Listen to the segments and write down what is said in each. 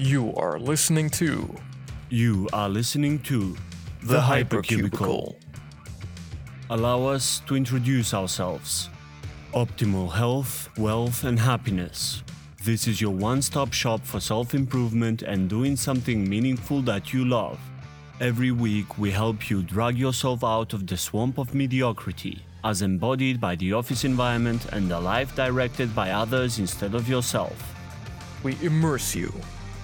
You are listening to You are listening to The Hypercubicle. Allow us to introduce ourselves. Optimal health, wealth, and happiness. This is your one stop shop for self improvement and doing something meaningful that you love. Every week, we help you drag yourself out of the swamp of mediocrity, as embodied by the office environment and a life directed by others instead of yourself. We immerse you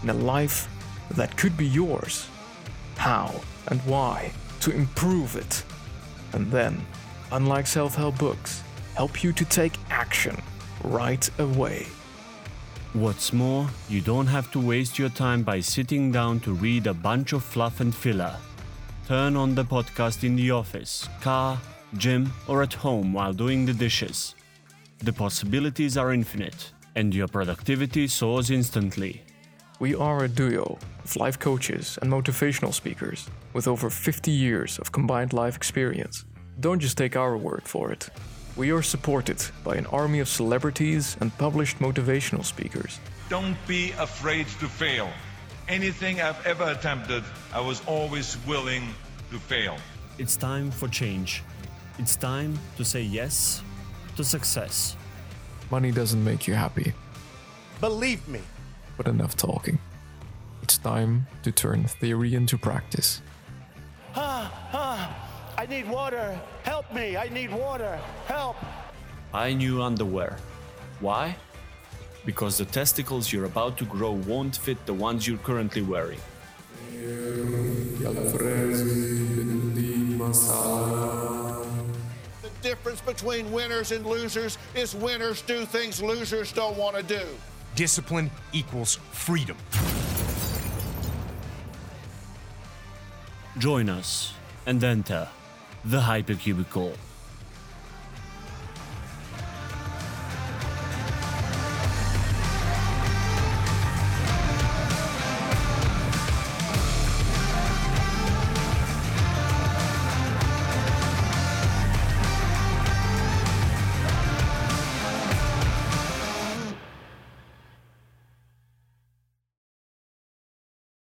in a life that could be yours. How and why to improve it. And then, unlike self help books, help you to take action right away. What's more, you don't have to waste your time by sitting down to read a bunch of fluff and filler. Turn on the podcast in the office, car, gym, or at home while doing the dishes. The possibilities are infinite, and your productivity soars instantly. We are a duo of life coaches and motivational speakers with over 50 years of combined life experience. Don't just take our word for it. We are supported by an army of celebrities and published motivational speakers. Don't be afraid to fail. Anything I've ever attempted, I was always willing to fail. It's time for change. It's time to say yes to success. Money doesn't make you happy, Believe me. But enough talking. It's time to turn theory into practice. Ah, ah, I need water. Help me. I need water. Help. I new underwear. Why? Because the testicles you're about to grow won't fit the ones you're currently wearing. The difference between winners and losers is winners do things losers don't want to do. Discipline equals freedom. Join us and enter the Hypercubicle.